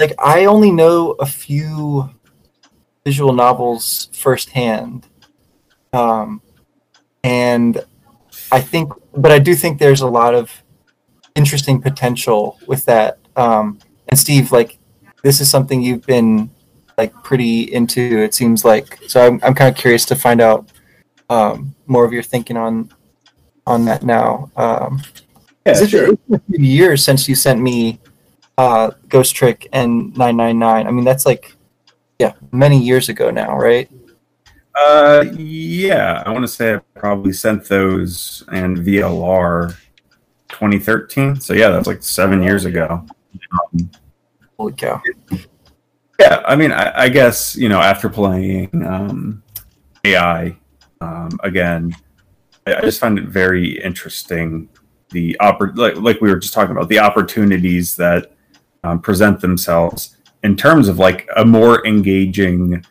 like I only know a few visual novels firsthand, um, and I think, but I do think there's a lot of interesting potential with that. Um, and Steve, like, this is something you've been like pretty into. It seems like so. I'm I'm kind of curious to find out um, more of your thinking on on that now. Um, Yeah, it's sure. been a few years since you sent me uh, Ghost Trick and 999. I mean, that's like, yeah, many years ago now, right? Uh, yeah, I want to say I probably sent those and VLR 2013. So yeah, that's like seven years ago. Um, Holy cow. yeah, I mean, I, I guess you know after playing um, AI um, again, I, I just find it very interesting. The oppor- like, like we were just talking about the opportunities that um, present themselves in terms of like a more engaging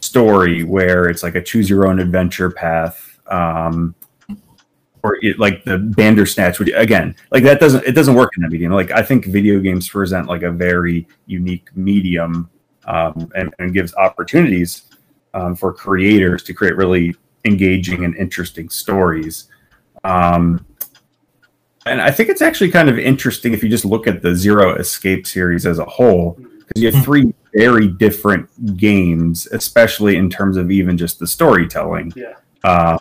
story where it's like a choose your own adventure path um or it, like the bandersnatch would again like that doesn't it doesn't work in that medium. Like i think video games present like a very unique medium um, and, and gives opportunities um, for creators to create really engaging and interesting stories. Um, and i think it's actually kind of interesting if you just look at the zero escape series as a whole because you have three very different games, especially in terms of even just the storytelling. Yeah. Uh,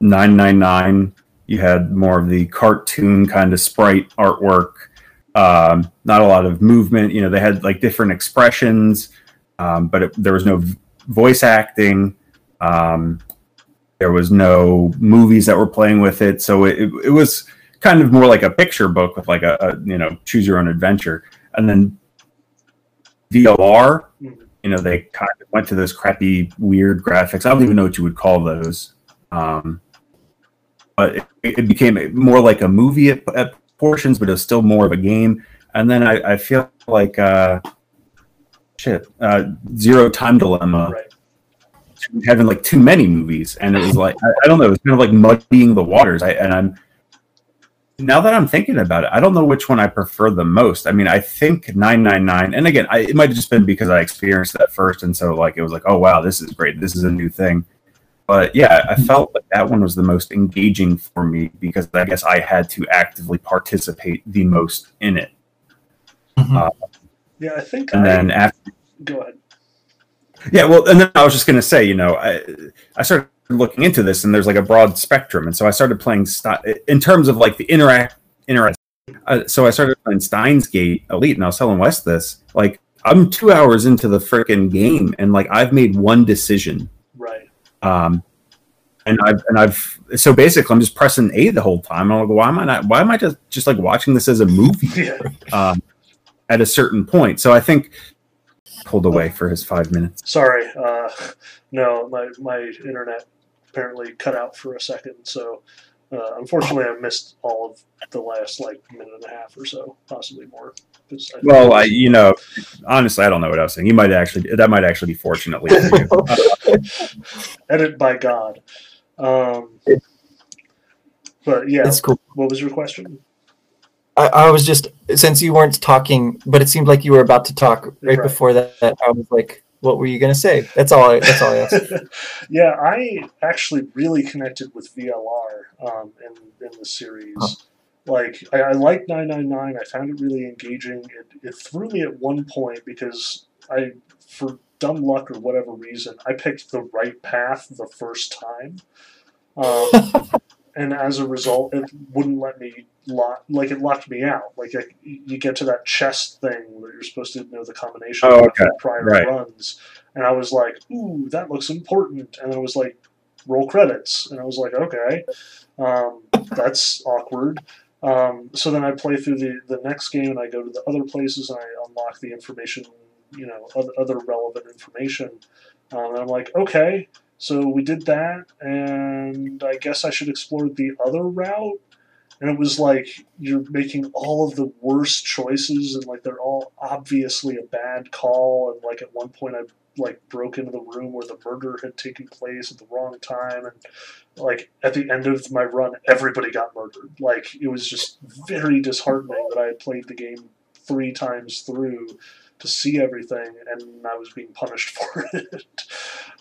999, you had more of the cartoon kind of sprite artwork, um, not a lot of movement. You know, they had like different expressions, um, but it, there was no v- voice acting. Um, there was no movies that were playing with it. So it, it was kind of more like a picture book with like a, a you know, choose your own adventure. And then VLR, Mhm. you know, they kind of went to those crappy, weird graphics. I don't even know what you would call those. Um, but it, it became more like a movie at, at portions, but it was still more of a game. And then I, I feel like, uh, shit, uh, Zero Time Dilemma Right. having like too many movies, and it was like I, I don't know, it was kind of like muddying the waters. I and I'm now that I'm thinking about it, I don't know which one I prefer the most. I mean, I think 999, and again, I, it might have just been because I experienced that first, and so like it was like, oh wow, this is great, this is a new thing. But yeah, I felt like that one was the most engaging for me because I guess I had to actively participate the most in it. Mhm. Yeah, I think. And I, then after go ahead. Yeah, well, and then I was just going to say, you know, I I started looking into this, and there's like a broad spectrum, and so I started playing Sti- in terms of like the interact interact. Uh, so I started playing Steins Gate Elite, and I was telling West this. Like, I'm two hours into the freaking game, and like I've made one decision. Right. Um, and I've and I've so basically I'm just pressing A the whole time. I'm like, why am I not? Why am I just just like watching this as a movie? Yeah. Um, at a certain point, so I think pulled away for his five minutes. Sorry. Uh, no, my my internet apparently cut out for a second, so uh, unfortunately I missed all of the last like minute and a half or so, possibly more. I- Well, I, you know, honestly, I don't know what I was saying. You might actually, that might actually be fortunately for you. Edit by God. Um, but yeah, That's cool. what was your question? I, I was just since you weren't talking, but it seemed like you were about to talk right, Right. before that, that. I was like, "What were you gonna say?" That's all. I, that's all I asked. yeah, I actually really connected with VLR um, in, in the series. Huh. Like, I, I like 999. I found it really engaging. It, it threw me at one point because I, for dumb luck or whatever reason, I picked the right path the first time. Um, and as a result, it wouldn't let me lock. Like it locked me out. Like I, you get to that chest thing where you're supposed to know the combination Oh, of okay. prior Right. runs, and I was like, "Ooh, that looks important." And then it was like, "Roll credits," and I was like, "Okay, um, that's awkward." Um, so then I play through the the next game, and I go to the other places, and I unlock the information, you know, other, other relevant information. Um, and I'm like, okay, so we did that, and I guess I should explore the other route. And it was like you're making all of the worst choices, and like they're all obviously a bad call. And like at one point, I like broke into the room where the murder had taken place at the wrong time, and like at the end of my run, everybody got murdered. Like it was just very disheartening that I had played the game three times through to see everything, and I was being punished for it.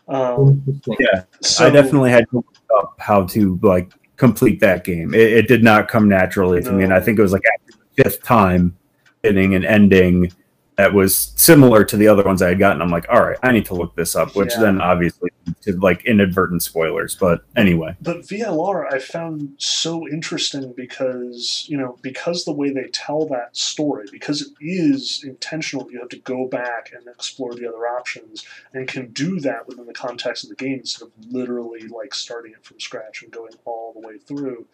um, Yeah, so, I definitely had to look up how to like complete that game. It, it did not come naturally to me, and I think it was like after the fifth time getting an ending that was similar to the other ones I had gotten. I'm like, all right, I need to look this up, which Yeah. then obviously to like inadvertent spoilers. But anyway, but VLR I found so interesting because you know because the way they tell that story because it is intentional you have to go back and explore the other options and can do that within the context of the game instead of literally like starting it from scratch and going all the way through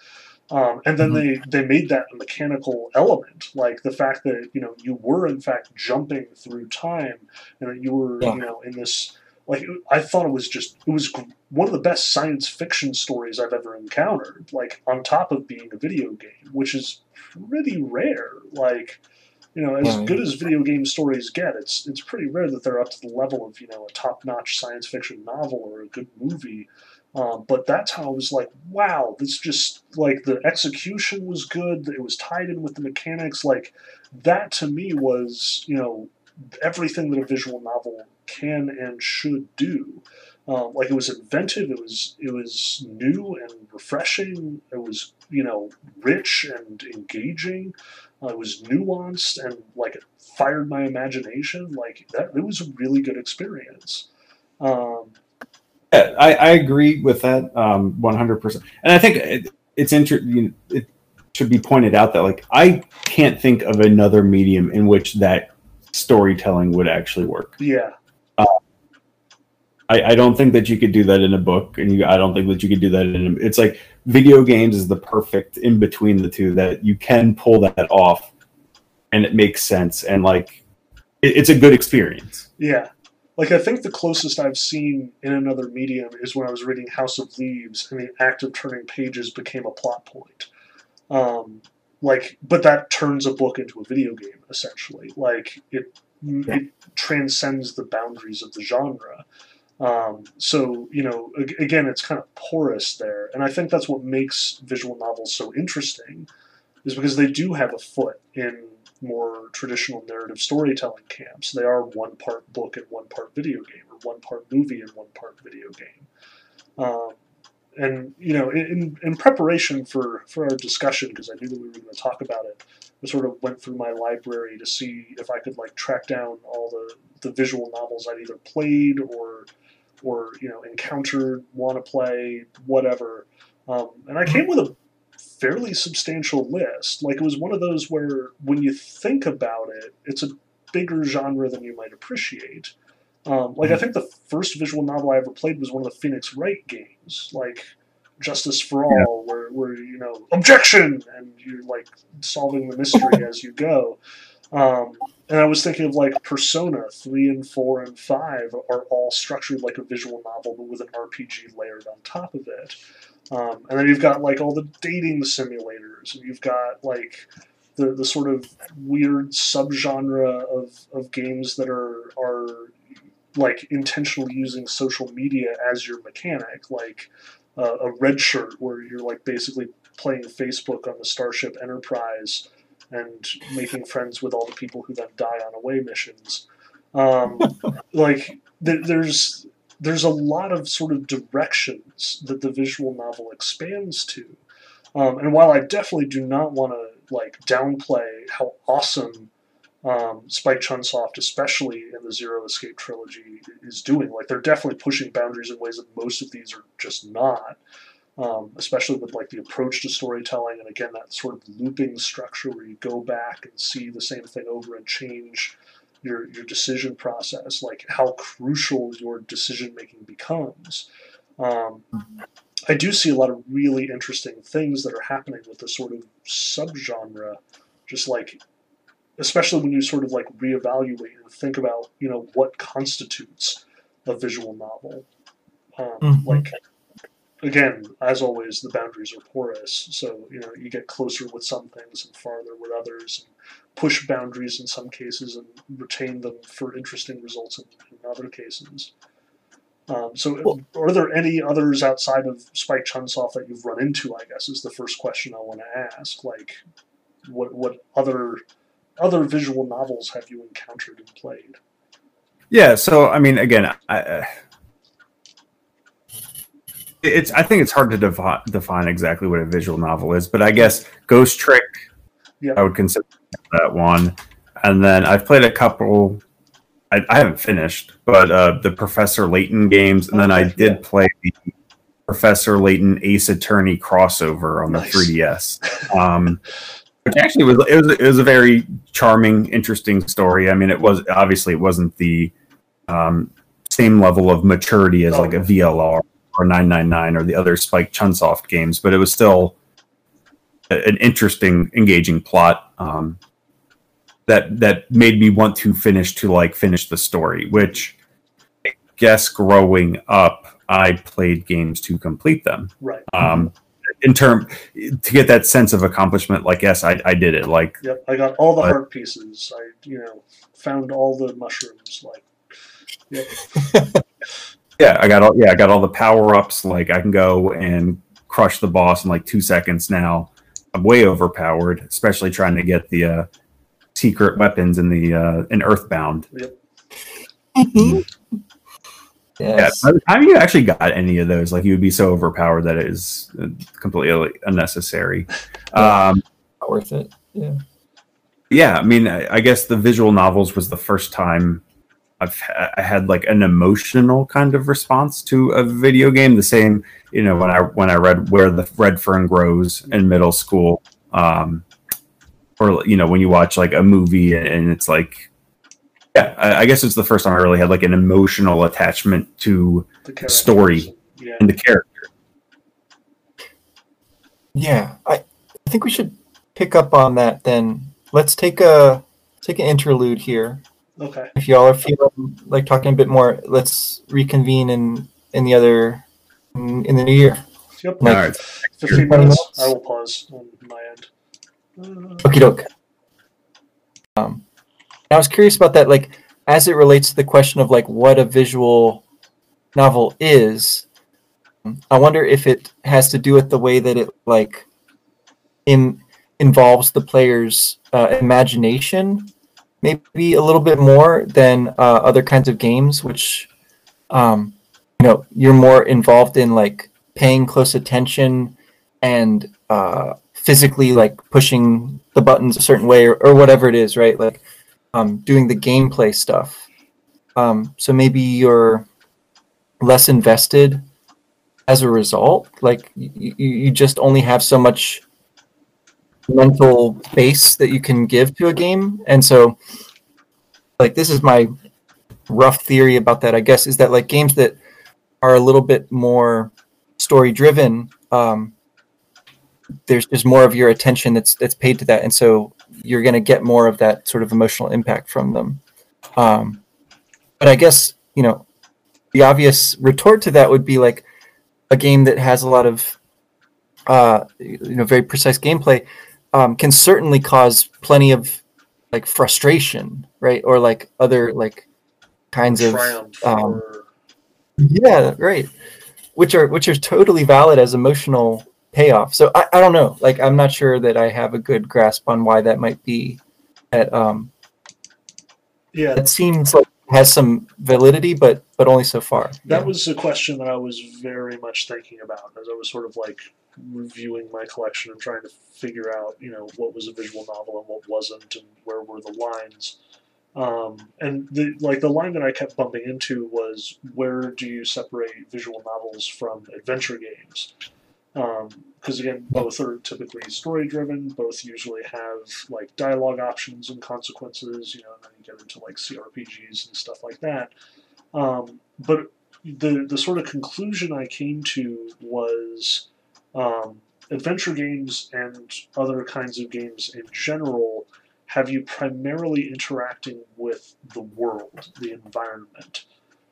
um, and then they they made that a mechanical element like the fact that you know you were in fact jumping through time and that you were Yeah. you know in this like I thought it was just it was one of the best science fiction stories I've ever encountered. Like on top of being a video game, which is pretty rare. Like you know, as good as video game stories get, it's it's pretty rare that they're up to the level of you know a top notch science fiction novel or a good movie. Um, but that's how I was like, wow, this just like the execution was good. It was tied in with the mechanics. Like that to me was you know everything that a visual novel can and should do. Um, like it was inventive, it was it was new and refreshing. It was you know rich and engaging. Uh, it was nuanced and like it fired my imagination. Like that, it was a really good experience. Um, yeah, I, I agree with that um, 100%. And I think it, it's interesting. It should be pointed out that like I can't think of another medium in which that storytelling would actually work. yeah, I, I don't think that you could do that in a book, and you, I don't think that you could do that in. A, it's like video games is the perfect in between the two that you can pull that off, and it makes sense, and like it, it's a good experience. yeah. Like I think the closest I've seen in another medium is when I was reading House of Leaves, and the act of turning pages became a plot point. Um, like, but that turns a book into a video game essentially. Like it, it transcends the boundaries of the genre. Um, so you know, ag- again, it's kind of porous there, and I think that's what makes visual novels so interesting, is because they do have a foot in more traditional narrative storytelling camps. They are one part book and one part video game, or one part movie and one part video game. Um, and you know, in, in preparation for for our discussion, because I knew that we were going to talk about it, I sort of went through my library to see if I could like track down all the the visual novels I'd either played or or you know encountered, want to play, whatever. Um, and I came with a fairly substantial list. Like it was one of those where when you think about it, it's a bigger genre than you might appreciate. Um, like I think the first visual novel I ever played was one of the Phoenix Wright games, like Justice for All, where, where you know objection, and you're like solving the mystery as you go. Um, and I was thinking of like Persona three and four and five are all structured like a visual novel, but with an RPG layered on top of it. Um, and then you've got like all the dating simulators, and you've got like the, the sort of weird subgenre of, of games that are are like intentionally using social media as your mechanic, like uh, a Redshirt where you're like basically playing Facebook on the Starship Enterprise and making friends with all the people who then die on away missions. Um, like th- there's there's a lot of sort of directions that the visual novel expands to. Um, and while I definitely do not want to like downplay how awesome um, Spike Chunsoft, especially in the Zero Escape trilogy, is doing, like they're definitely pushing boundaries in ways that most of these are just not. Um, especially with like the approach to storytelling, and again that sort of looping structure where you go back and see the same thing over and change your your decision process, like how crucial your decision making becomes. Um, I do see a lot of really interesting things that are happening with the sort of subgenre, just like, especially when you sort of like reevaluate and think about, you know, what constitutes a visual novel. Um, Mhm. Like, again, as always, the boundaries are porous, so you know you get closer with some things and farther with others, and push boundaries in some cases and retain them for interesting results in, in other cases. Um, so, Well- are there any others outside of Spike Chunsoft that you've run into? I guess is the first question I want to ask. Like, what what other other visual novels have you encountered and played? Yeah, so I mean, again, I, uh, it's I think it's hard to defi- define exactly what a visual novel is, but I guess Ghost Trick, Yep. I would consider that one, and then I've played a couple. I, I haven't finished, but uh, the Professor Layton games, and then I did play the Professor Layton Ace Attorney crossover on the Nice. 3DS. Um, which actually was it was it was a very charming, interesting story. I mean, it was obviously it wasn't the um, same level of maturity as Oh, like a. VLR or 999 or the other Spike Chunsoft games, but it was still a- an interesting, engaging plot um, that that made me want to finish to like finish the story. Which I guess growing up, I played games to complete them Right. um in term to get that sense of accomplishment like yes i, I did it like Yep. I got all the But- heart pieces. I, you know, found all the mushrooms. Like, yep. yeah i got all yeah i got all the power-ups like i can go and crush the boss in like two seconds now i'm way overpowered especially trying to get the uh secret weapons in the uh in earthbound yeah yes. by the time you actually got any of those like you would be so overpowered that it is uh, completely unnecessary um Not worth it. Yeah. yeah i mean I, I guess the visual novels was the first time i've i had like an emotional kind of response to a video game the same you know when i when i read where the red fern grows in middle school um or you know when you watch like a movie and it's like yeah i, I guess it's the first time i really had like an emotional attachment to The characters. Story. Yeah. and the character Yeah. I, I think we should pick up on that then. Let's take a take an interlude here. Okay. If y'all are feeling like talking a bit more, let's reconvene in in the other in, in the new year. Yep. Like- all right 15 minutes. minutes. I will pause on my end. Uh, Okie doke. Um, I was curious about that, like as it relates to the question of like what a visual novel is. I wonder if it has to do with the way that it like in involves the player's uh, imagination, maybe a little bit more than uh, other kinds of games, which um, you know you're more involved in like paying close attention and uh, physically like pushing the buttons a certain way or, or whatever it is, right? Like um, doing the gameplay stuff. Um, so maybe you're less invested as a result. Like you, you just only have so much mental space that you can give to a game, and so like this is my rough theory about that. I guess is that like games that are a little bit more story driven. Um, there's just more of your attention that's that's paid to that, and so you're going to get more of that sort of emotional impact from them. Um, but I guess you know the obvious retort to that would be like a game that has a lot of uh, you know very precise gameplay um, can certainly cause plenty of like frustration, right, or like other like kinds of um, or yeah, right. Which are which are totally valid as emotional payoff. So I, I don't know. Like I'm not sure that I have a good grasp on why that might be. That um yeah. that seems like has some validity, but but only so far. That Yeah. was a question that I was very much thinking about as I was sort of like reviewing my collection and trying to figure out, you know, what was a visual novel and what wasn't, and where were the lines. Um, and the like the line that I kept bumping into was where do you separate visual novels from adventure games? Because again, both are typically story driven. Both usually have like dialogue options and consequences. You know, and then you get into like CRPGs and stuff like that. Um, but the the sort of conclusion I came to was um, adventure games and other kinds of games in general have you primarily interacting with the world, the environment.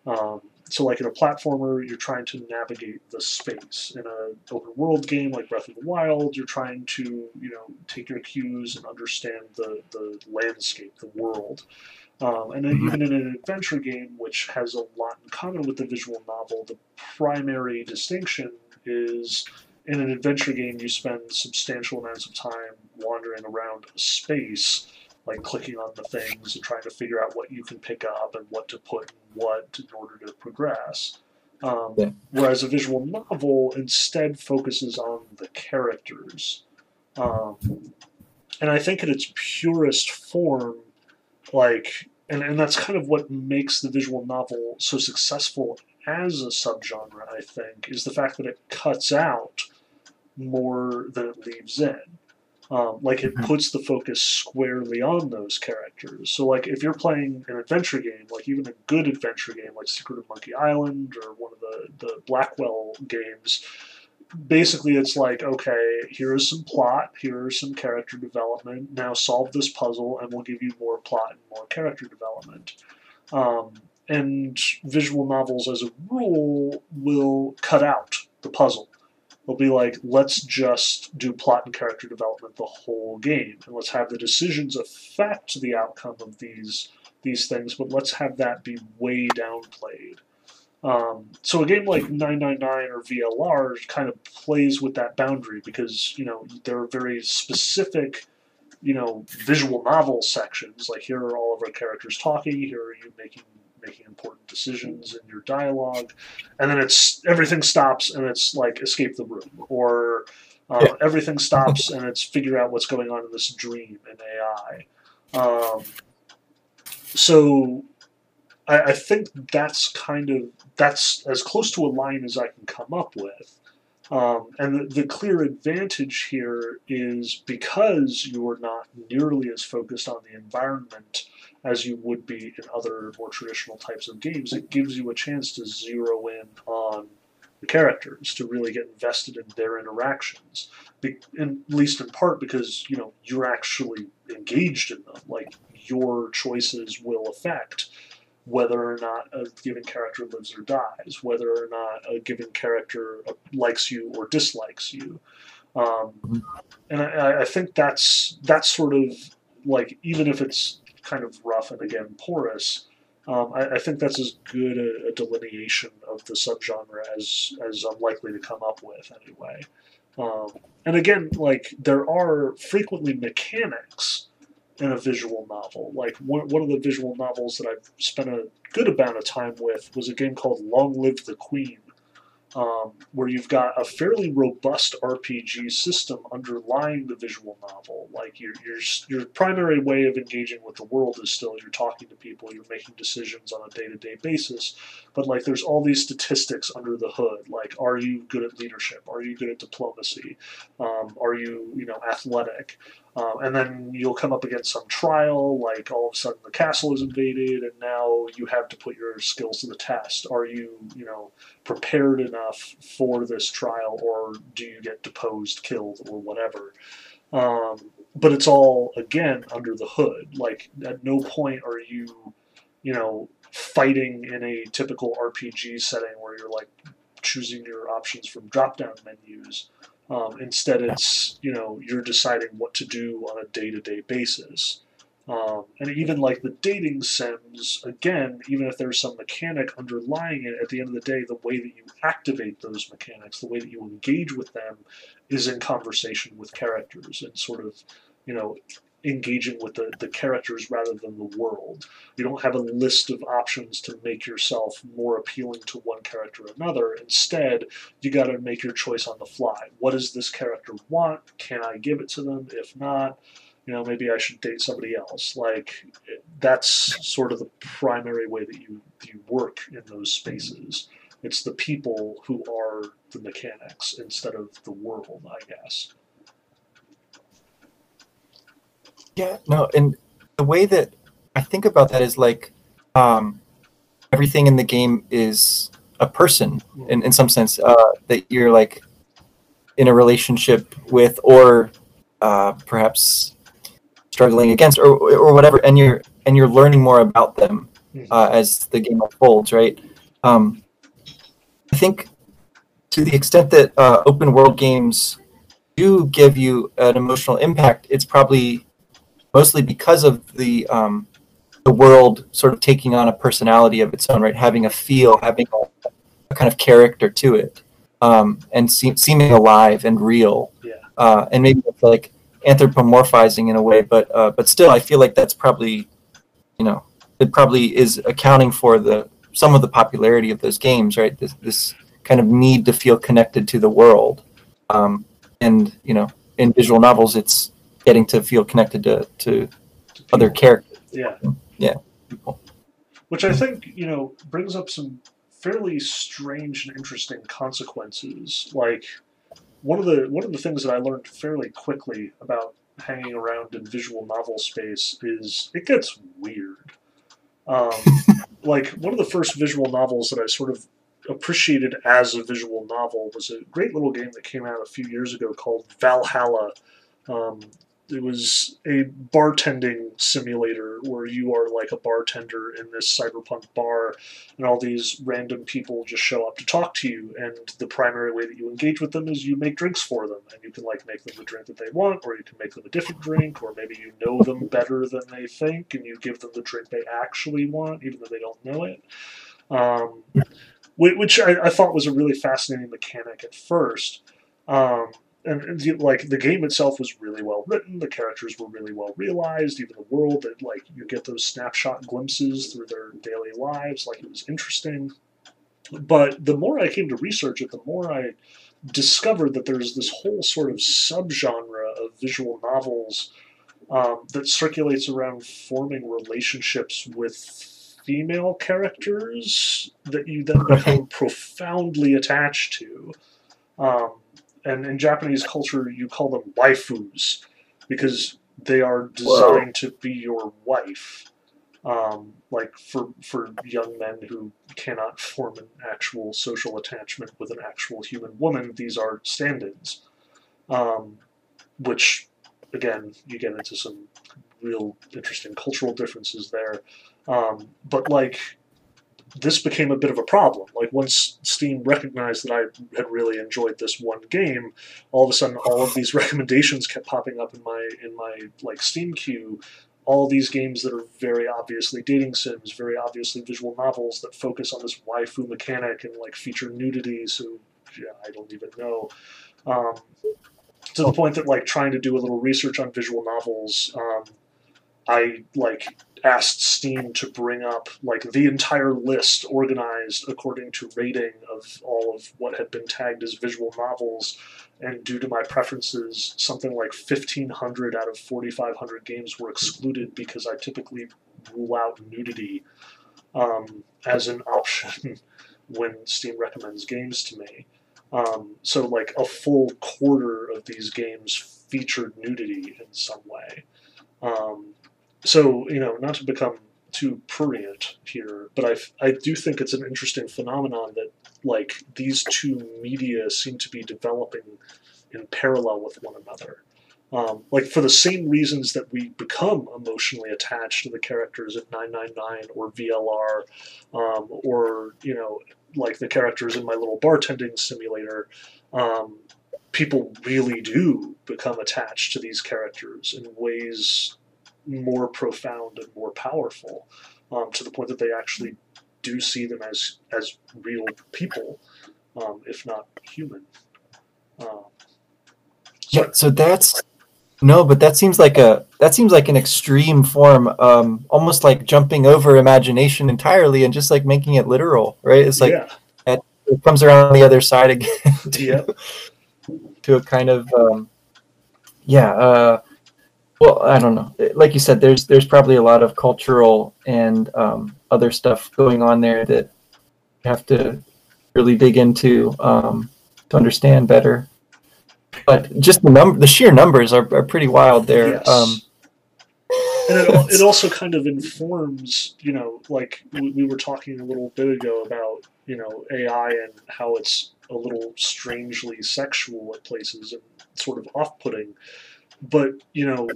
Um, so, like in a platformer, you're trying to navigate the space. In an open world game like Breath of the Wild, you're trying to, you know, take your cues and understand the, the landscape, the world. Um, and then Mhm. even in an adventure game, which has a lot in common with the visual novel, the primary distinction is in an adventure game, you spend substantial amounts of time wandering around space like clicking on the things and trying to figure out what you can pick up and what to put in what in order to progress. Um, Yeah. Whereas a visual novel instead focuses on the characters. Um, and I think in its purest form, like, and, and that's kind of what makes the visual novel so successful as a subgenre, I think, is the fact that it cuts out more than it leaves in. Um, like it Mhm. puts the focus squarely on those characters. So like if you're playing an adventure game, like even a good adventure game like Secret of Monkey Island or one of the, the Blackwell games, basically it's like, okay, here is some plot, here is some character development, now solve this puzzle and we'll give you more plot and more character development. Um, and visual novels as a rule will cut out the puzzle. They'll be like, let's just do plot and character development the whole game, and let's have the decisions affect the outcome of these these things, but let's have that be way downplayed. Um, so a game like 999 or VLR kind of plays with that boundary because you know there are very specific, you know, visual novel sections. Like here are all of our characters talking. Here are you making making important decisions in your dialogue, and then it's everything stops and it's like escape the room or. Uh, Yeah. Everything stops and it's figure out what's going on in this dream in AI. Um, so I, I think that's kind of that's as close to a line as I can come up with. Um, and the, the clear advantage here is because you are not nearly as focused on the environment as you would be in other more traditional types of games, it gives you a chance to zero in on the characters, to really get invested in their interactions. Be, in, at least in part because you know you're actually engaged in them. Like your choices will affect whether or not a given character lives or dies, whether or not a given character likes you or dislikes you. Um, Mhm. and I, I think that's that's sort of like even if it's kind of rough and again porous, um, I, I think that's as good a, a delineation of the subgenre as as I'm likely to come up with anyway. Um, and again, like there are frequently mechanics in a visual novel. Like one, one of the visual novels that I've spent a good amount of time with was a game called Long Live the Queen, um, where you've got a fairly robust RPG system underlying the visual novel. Like your your your primary way of engaging with the world is still you're talking to people, you're making decisions on a day to day basis. But like there's all these statistics under the hood. Like are you good at leadership? Are you good at diplomacy? Um, are you you know athletic? Um, and then you'll come up against some trial, like all of a sudden the castle is invaded, and now you have to put your skills to the test. Are you, you know, prepared enough for this trial, or do you get deposed, killed, or whatever? Um, but it's all again under the hood. Like at no point are you, you know, fighting in a typical RPG setting where you're like choosing your options from drop-down menus. Um, instead, it's you know you're deciding what to do on a day-to-day basis. Um, and even like the dating sims, again, even if there's some mechanic underlying it, at the end of the day, the way that you activate those mechanics, the way that you engage with them, is in conversation with characters and sort of, you know, engaging with the, the characters rather than the world. You don't have a list of options to make yourself more appealing to one character or another. Instead, you got to make your choice on the fly. What does this character want? Can I give it to them? If not, you know, maybe I should date somebody else. Like that's sort of the primary way that you you work in those spaces. It's the people who are the mechanics instead of the world, I guess. Yeah, no, and the way that I think about that is like um, everything in the game is a person in, in some sense uh, that you're like in a relationship with or uh, perhaps struggling against or, or whatever and you're and you're learning more about them uh, as the game unfolds right? Um, i think to the extent that uh, open world games do give you an emotional impact it's probably mostly because of the um, the world sort of taking on a personality of its own, right? Having a feel, having a, a kind of character to it, um, and se- seeming alive and real. Yeah. Uh, and maybe it's like anthropomorphizing in a way, but uh, but still, I feel like that's probably, you know, it probably is accounting for the some of the popularity of those games, right? This this kind of need to feel connected to the world, um, and you know, in visual novels, it's getting to feel connected to to other characters. Yeah. Yeah. Which I think, you know, brings up some fairly strange and interesting consequences. Like one of the one of the things that I learned fairly quickly about hanging around in visual novel space is it gets weird. Um, like one of the first visual novels that I sort of appreciated as a visual novel was a great little game that came out a few years ago called Valhalla. Um, it was a bartending simulator where you are like a bartender in this cyberpunk bar and all these random people just show up to talk to you and the primary way that you engage with them is you make drinks for them and you can like make them the drink that they want or you can make them a different drink or maybe you know them better than they think and you give them the drink they actually want even though they don't know it. Um, which I, I, thought was a really fascinating mechanic at first. Um, and, and like the game itself was really well written. The characters were really well realized. Even the world that like you get those snapshot glimpses through their daily lives, like it was interesting. But the more I came to research it, the more I discovered that there's this whole sort of subgenre of visual novels um, that circulates around forming relationships with female characters that you then become profoundly attached to. Um, and in Japanese culture, you call them waifus because they are designed Whoa. to be your wife. Um, like for for young men who cannot form an actual social attachment with an actual human woman, these are stand-ins. Um, which, again, you get into some real interesting cultural differences there. Um, but like this became a bit of a problem. Like once Steam recognized that I had really enjoyed this one game, all of a sudden all of these recommendations kept popping up in my in my like Steam queue. All these games that are very obviously dating sims, very obviously visual novels that focus on this waifu mechanic and like feature nudity. So yeah, I don't even know. Um, to the point that like trying to do a little research on visual novels, um, I like asked Steam to bring up like the entire list organized according to rating of all of what had been tagged as visual novels. And due to my preferences, something like 1,500 out of 4,500 games were excluded because I typically rule out nudity um, as an option when Steam recommends games to me. Um, so, like, a full quarter of these games featured nudity in some way. Um, so you know, not to become too prurient here, but I I do think it's an interesting phenomenon that like these two media seem to be developing in parallel with one another. Um, like for the same reasons that we become emotionally attached to the characters in 999 or VLR, um, or you know, like the characters in my little bartending simulator, um, people really do become attached to these characters in ways more profound and more powerful um, to the point that they actually do see them as as real people, um, if not human. Um, yeah, so that's no, but that seems like a that seems like an extreme form, um, almost like jumping over imagination entirely and just like making it literal, right? It's like yeah. it, it comes around the other side again to, yeah. to a kind of um, yeah. Uh, well, I don't know. Like you said, there's there's probably a lot of cultural and um, other stuff going on there that you have to really dig into um, to understand better. But just the number, the sheer numbers are, are pretty wild there. Yes. Um, and it, it also kind of informs, you know, like we, we were talking a little bit ago about, you know, AI and how it's a little strangely sexual at places and sort of off-putting but you know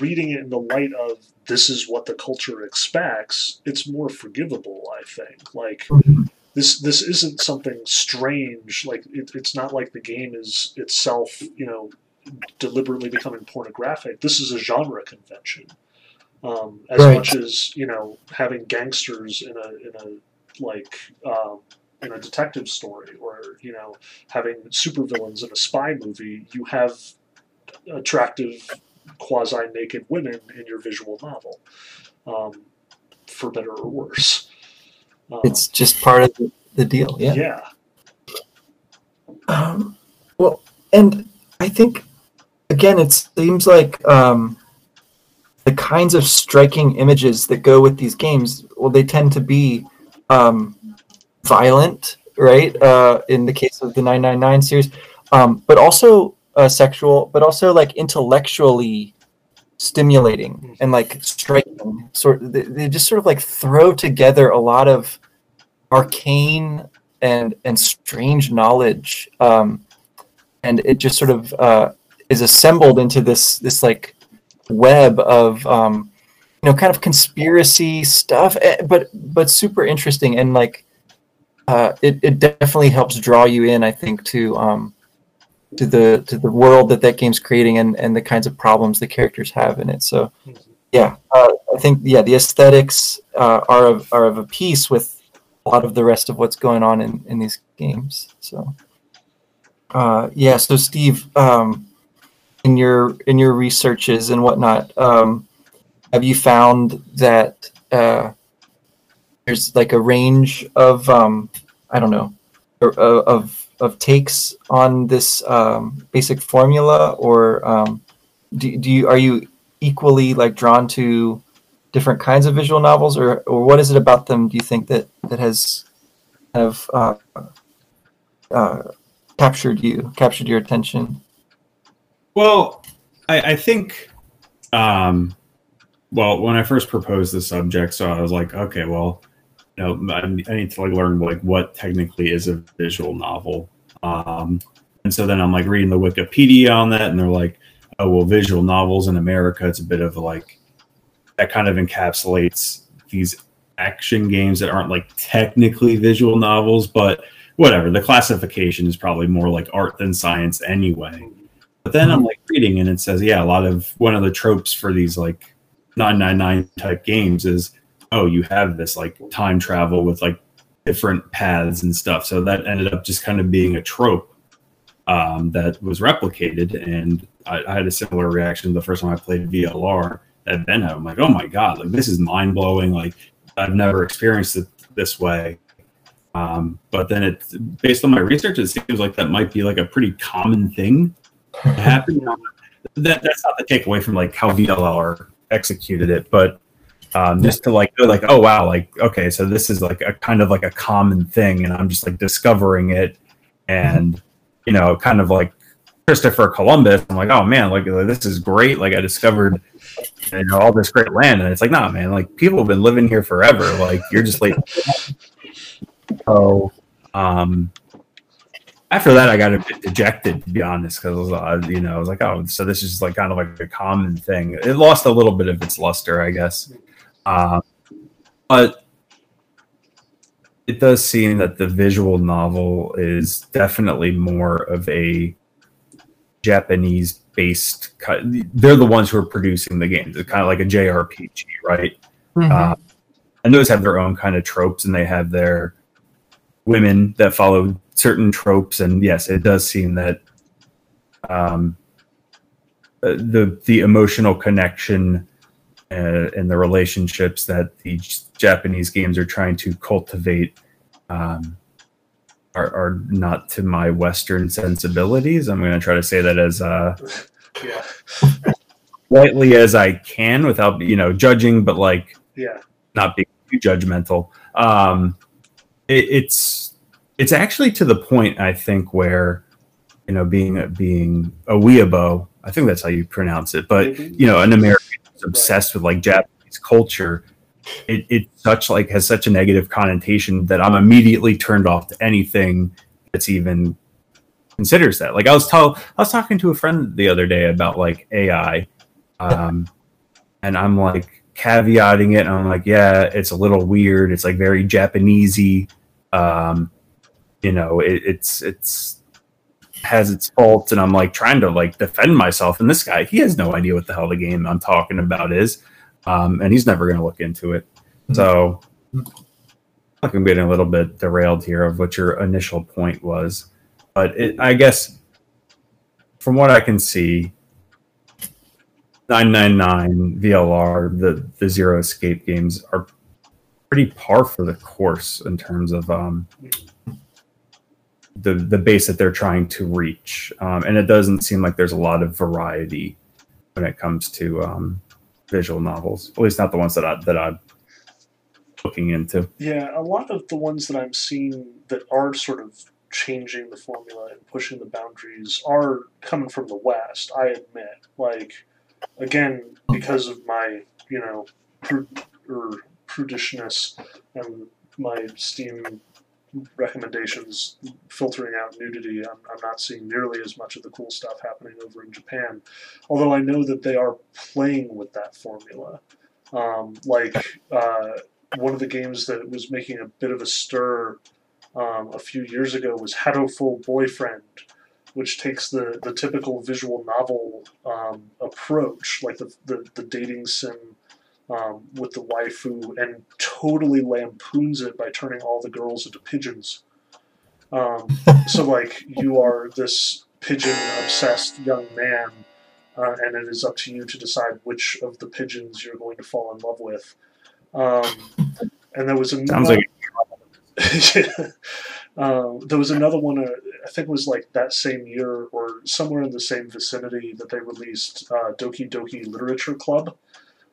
reading it in the light of this is what the culture expects it's more forgivable i think. Like this this isn't something strange like it, it's not like the game is itself you know deliberately becoming pornographic. This is a genre convention. Um, as right. much as you know having gangsters in a in a like um, in a detective story or you know having supervillains in a spy movie you have attractive quasi naked women in your visual novel, um, for better or worse. Um, It's just part of the, the deal. Yeah. yeah. Um, well, and I think again, it seems like um, the kinds of striking images that go with these games. Well, they tend to be um, violent, right? Uh, in the case of the 999 series, um, but also uh, sexual, but also like intellectually stimulating and like striking. Sort they, they just sort of like throw together a lot of arcane and and strange knowledge um, and it just sort of uh, is assembled into this this like web of um, you know kind of conspiracy stuff eh, but but super interesting and like uh, it, it definitely helps draw you in i think to um, to the to the world that that game's creating and and the kinds of problems the characters have in it so yeah uh, i think yeah the aesthetics uh, are of, are of a piece with a lot of the rest of what's going on in, in these games. So, uh, yeah. So, Steve, um, in your in your researches and whatnot, um, have you found that uh, there's like a range of um, I don't know uh, of of takes on this um, basic formula, or um, do, do you are you equally like drawn to different kinds of visual novels, or or what is it about them? Do you think that that has kind of uh, uh, captured you, captured your attention? Well, I, I think, um, well, when I first proposed the subject, so I was like, okay, well, know, I, need to like learn like what technically is a visual novel. Um, and so then I'm like reading the Wikipedia on that, and they're like, oh, well, visual novels in America, it's a bit of like that kind of encapsulates these action games that aren't like technically visual novels, but whatever. The classification is probably more like art than science anyway. But then I'm like reading and it says, yeah, a lot of one of the tropes for these like 999 type games is, oh, you have this like time travel with like different paths and stuff. So that ended up just kind of being a trope um, that was replicated. And I, I had a similar reaction the first time I played VLR at Ben I'm like, oh my God, like this is mind blowing. Like I've never experienced it this way. Um, but then it, based on my research, it seems like that might be like a pretty common thing to happen. that, that's not the takeaway from like how VLR executed it, but um, just to like go like, oh wow, like okay, so this is like a kind of like a common thing, and I'm just like discovering it, and you know, kind of like Christopher Columbus. I'm like, oh man, like this is great. Like I discovered you know all this great land, and it's like, nah, man, like people have been living here forever. Like you're just like, so. Um, after that, I got a bit dejected to be honest, because uh, you know I was like, oh, so this is like kind of like a common thing. It lost a little bit of its luster, I guess, uh, but it does seem that the visual novel is definitely more of a Japanese based. They're the ones who are producing the games. It's kind of like a JRPG, right? Mm-hmm. Uh, and those have their own kind of tropes, and they have their women that follow certain tropes. And yes, it does seem that um, uh, the the emotional connection uh, and the relationships that the Japanese games are trying to cultivate um, are, are not to my Western sensibilities. I'm going to try to say that as uh, yeah. lightly as I can without you know judging, but like yeah, not being too judgmental. Um, it, it's it's actually to the point I think where you know being being a weeaboo, I think that's how you pronounce it, but you know an American obsessed with like Japanese culture it, it such like has such a negative connotation that I'm immediately turned off to anything that's even considers that. Like I was tell I was talking to a friend the other day about like AI, um, and I'm like caveating it, and I'm like, yeah, it's a little weird. It's like very Japanesey. Um, you know, it, it's it's has its faults, and I'm like trying to like defend myself. And this guy, he has no idea what the hell the game I'm talking about is um, and he's never going to look into it. Mm-hmm. So I'm getting a little bit derailed here of what your initial point was, but it, I guess from what I can see, 999 VLR, the the Zero Escape games are pretty par for the course in terms of um, the the base that they're trying to reach, um, and it doesn't seem like there's a lot of variety when it comes to um, visual novels. At least not the ones that I that I'm looking into. Yeah, a lot of the ones that I'm seeing that are sort of changing the formula and pushing the boundaries are coming from the West. I admit, like again, because of my you know pr- or prudishness and my Steam recommendations filtering out nudity, I'm, I'm not seeing nearly as much of the cool stuff happening over in Japan. Although I know that they are playing with that formula. Um, like uh, one of the games that was making a bit of a stir um, a few years ago was Hatoful Boyfriend, which takes the, the typical visual novel um, approach, like the, the, the dating sim um, with the waifu, and totally lampoons it by turning all the girls into pigeons. Um, so, like, you are this pigeon obsessed young man, uh, and it is up to you to decide which of the pigeons you're going to fall in love with. Um, and there was another. Sounds like uh, there was another one. Uh, I think it was like that same year or somewhere in the same vicinity that they released uh, Doki Doki Literature Club,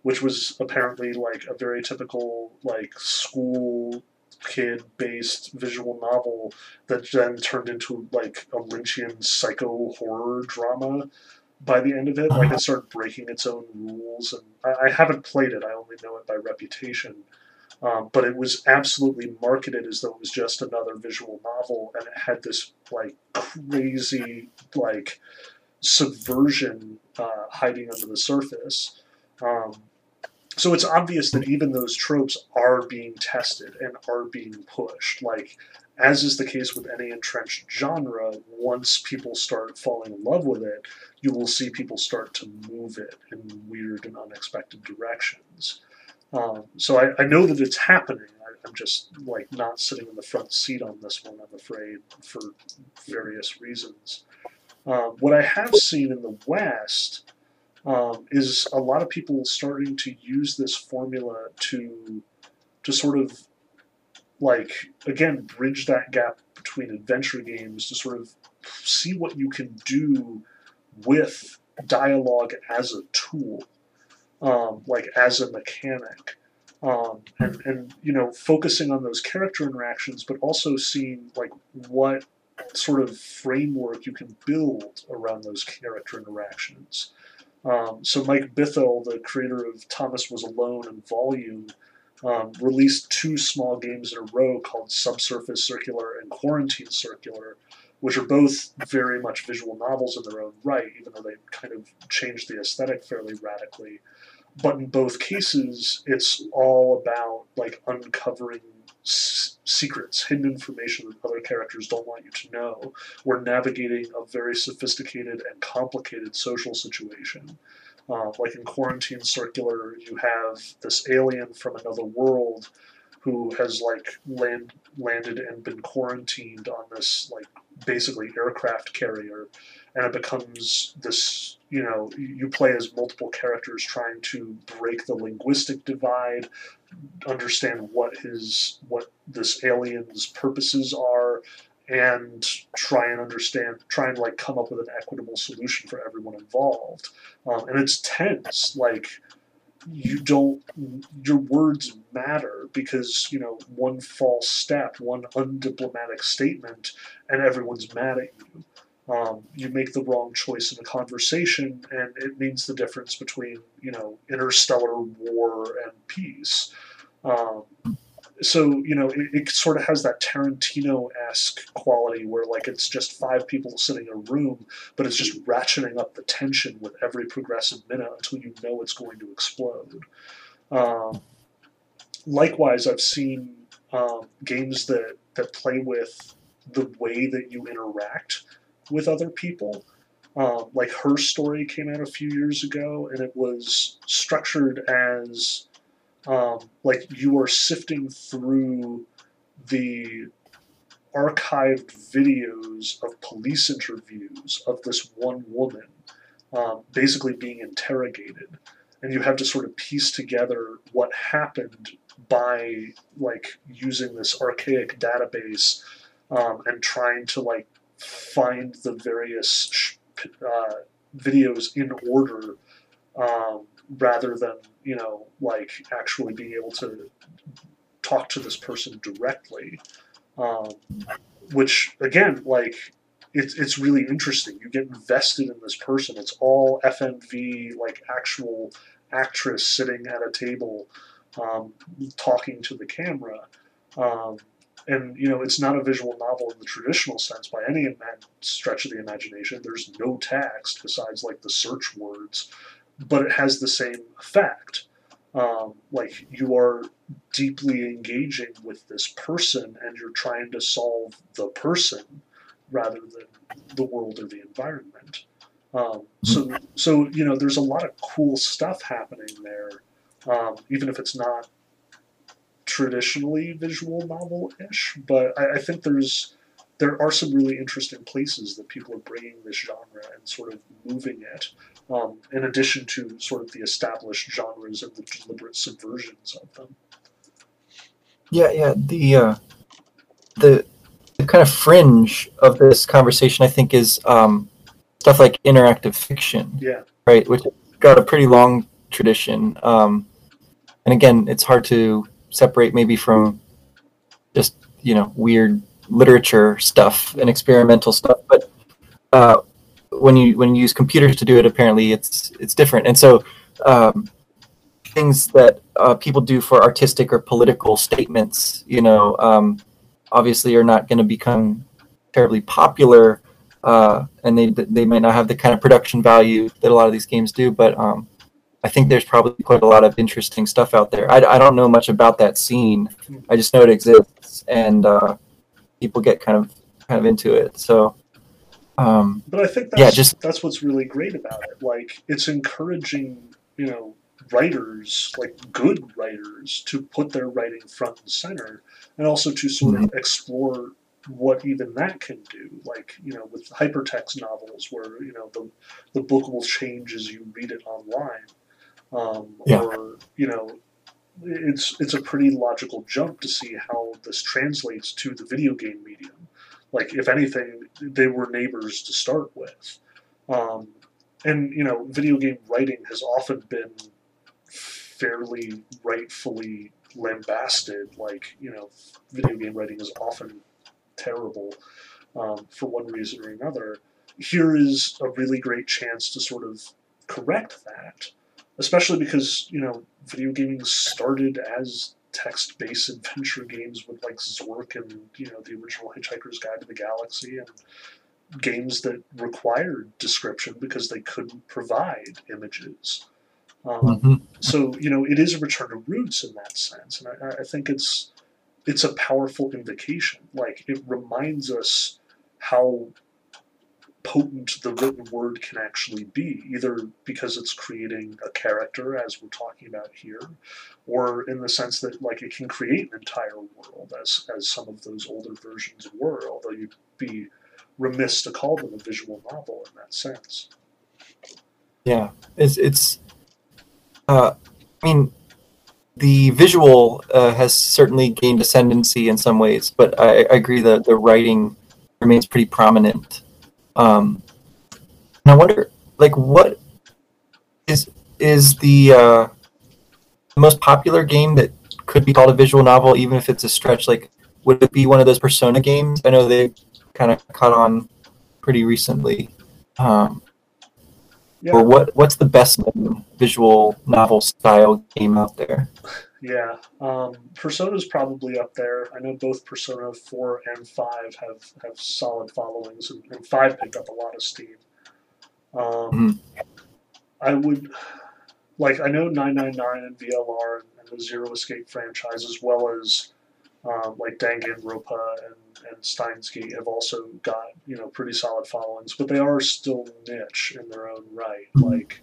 which was apparently like a very typical like school kid based visual novel that then turned into like a Lynchian psycho horror drama by the end of it. Like it started breaking its own rules, and I, I haven't played it. I only know it by reputation. Um, but it was absolutely marketed as though it was just another visual novel, and it had this like crazy like subversion uh, hiding under the surface. Um, so it's obvious that even those tropes are being tested and are being pushed. Like, as is the case with any entrenched genre, once people start falling in love with it, you will see people start to move it in weird and unexpected directions. Um, so I, I, know that it's happening. I, am just like not sitting in the front seat on this one. I'm afraid for various reasons. Um, what I have seen in the West um, is a lot of people starting to use this formula to to sort of like again bridge that gap between adventure games to sort of see what you can do with dialogue as a tool um, like as a mechanic. Um, and, and you know focusing on those character interactions but also seeing like what sort of framework you can build around those character interactions um, so Mike Bithell, the creator of Thomas Was Alone and Volume, um, released two small games in a row called Subsurface Circular and Quarantine Circular, which are both very much visual novels in their own right, even though they kind of changed the aesthetic fairly radically. But in both cases, it's all about like uncovering secrets, hidden information that other characters don't want you to know. We're navigating a very sophisticated and complicated social situation. Uh, like in Quarantine Circular, you have this alien from another world who has like land landed and been quarantined on this like basically aircraft carrier and it becomes this you know you play as multiple characters trying to break the linguistic divide understand what his what this alien's purposes are and try and understand try and like come up with an equitable solution for everyone involved. Um, and it's tense like you don't your words matter because you know one false step one undiplomatic statement and everyone's mad at you um, you make the wrong choice in a conversation and it means the difference between you know interstellar war and peace. Um, so you know it, it, sort of has that tarantino-esque quality where like it's just five people sitting in a room but it's just ratcheting up the tension with every progressive minute until you know it's going to explode. Um, likewise i've seen um, games that that play with the way that you interact with other people. Um, like her story came out a few years ago, and it was structured as um, like you are sifting through the archived videos of police interviews of this one woman um, basically being interrogated, and you have to sort of piece together what happened by like using this archaic database um, and trying to like find the various sh- uh, videos in order um, rather than you know like actually being able to talk to this person directly um, which again like it's, it's really interesting. You get invested in this person. It's all fmv like actual actress sitting at a table um, talking to the camera um, and you know it's not a visual novel in the traditional sense by any stretch of the imagination. There's no text besides like the search words but it has the same effect. Um, like you are deeply engaging with this person and you're trying to solve the person rather than the world or the environment. Um, so so you know there's a lot of cool stuff happening there um, even if it's not traditionally visual novel-ish, but I, I, think there's there are some really interesting places that people are bringing this genre and sort of moving it, um, in addition to sort of the established genres and the deliberate subversions of them. Yeah, yeah. The uh, the the kind of fringe of this conversation, I think, is um, stuff like interactive fiction. Yeah. Right, which got a pretty long tradition. Um, and again, it's hard to separate maybe from just you know weird literature stuff and experimental stuff but uh, when you when you use computers to do it apparently it's it's different. And so um, things that uh, people do for artistic or political statements you know um, obviously are not going to become terribly popular uh, and they they might not have the kind of production value that a lot of these games do but um, I think there's probably quite a lot of interesting stuff out there. I, I don't know much about that scene. I just know it exists, and uh, people get kind of kind of into it. So, um, but I think that's, yeah, just that's what's really great about it. Like it's encouraging, you know, writers like good writers to put their writing front and center, and also to sort mm-hmm. of explore what even that can do. Like you know, with hypertext novels, where you know the the book will change as you read it online um, yeah. or you know it's it's a pretty logical jump to see how this translates to the video game medium. Like if anything, they were neighbors to start with, um, and you know, video game writing has often been fairly rightfully lambasted. Like you know, video game writing is often terrible um, for one reason or another. Here is a really great chance to sort of correct that especially because you know video gaming started as text-based adventure games with like Zork and you know the original Hitchhiker's Guide to the Galaxy and games that required description because they couldn't provide images. Um, mm-hmm. So you know it is a return to roots in that sense, and I, I think it's it's a powerful invocation. Like it reminds us how potent the written word can actually be, either because it's creating a character, as we're talking about here, or in the sense that like it can create an entire world, as as some of those older versions were. Although you'd be remiss to call them a visual novel in that sense. Yeah, it's it's. Uh, I mean, the visual uh, has certainly gained ascendancy in some ways, but I, I agree that the writing remains pretty prominent um, and I wonder, like, what is is the uh, most popular game that could be called a visual novel, even if it's a stretch? Like, would it be one of those Persona games? I know they kind of caught on pretty recently. Um, yeah. Or what? What's the best visual novel style game out there? Yeah, um, Persona's probably up there. I know both Persona four and five have have solid followings, and, and five picked up a lot of steam. Um, mm-hmm. I would like I know nine nine nine and VLR and, and, the Zero Escape franchise, as well as um, like Danganronpa and, and Steins Gate, have also got you know pretty solid followings, but they are still niche in their own right. Mm-hmm. Like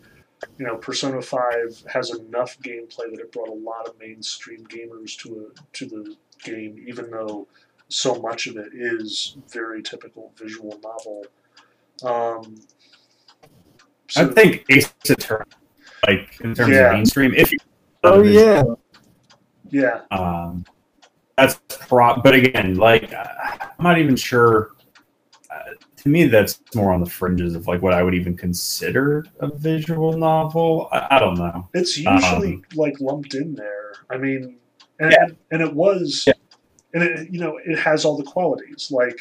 you know, Persona Five has enough gameplay that it brought a lot of mainstream gamers to a to the game, even though so much of it is very typical visual novel. Um, I think Ace Attorney, like in terms Yeah. of mainstream, if you Oh yeah. yeah, um, that's pro. But again, like uh, I'm not even sure. Uh, to me, that's more on the fringes of like what I would even consider a visual novel. I, I don't know. it's usually Um, like lumped in there. I mean, and Yeah. and it was, Yeah. and it you know it has all the qualities like.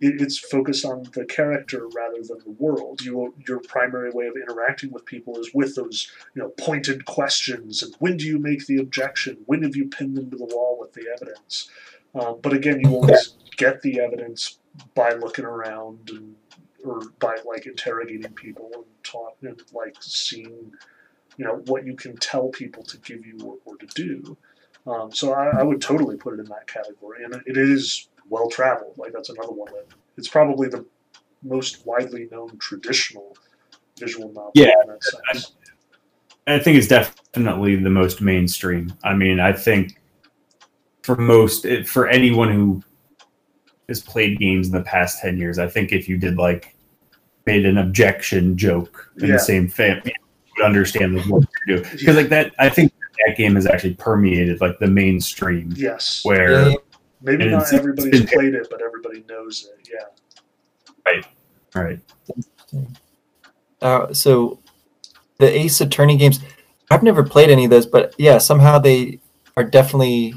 it- It's focused on the character rather than the world. You, your primary way of interacting with people is with those, you know, pointed questions. And when do you make the objection? When have you pinned them to the wall with the evidence? Uh, but again, you always get the evidence by looking around and or by like interrogating people and talking and like seeing you know what you can tell people to give you or, or to do um, so I, I would totally put it in that category and it, is well traveled like that's another one that it's probably the most widely known traditional visual novel Yeah, in that sense. I think it's definitely the most mainstream. I mean, I think for most, for anyone who has played games in the past 10 years, I think if you did like made an objection joke in Yeah. the same family, you would understand like, what to do. Because like that, I think that game has actually permeated like the mainstream yes where Yeah. maybe not it's- everybody's it's- played it but everybody knows it yeah right. Uh, so the Ace Attorney games, I've never played any of those, but yeah, somehow they are definitely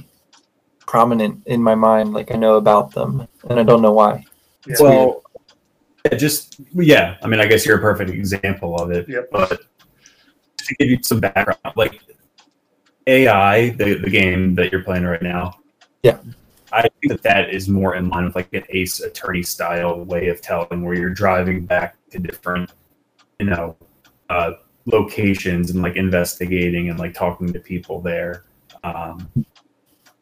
prominent in my mind. Like I know about them, and I don't know why. yeah well, yeah, just yeah. I mean, I guess you're a perfect example of it. Yep. But to give you some background, like AI, the the game that you're playing right now. Yeah. I think that that is more in line with like an Ace Attorney style way of telling, where you're driving back to different, you know, uh, locations and like investigating and like talking to people there. Um,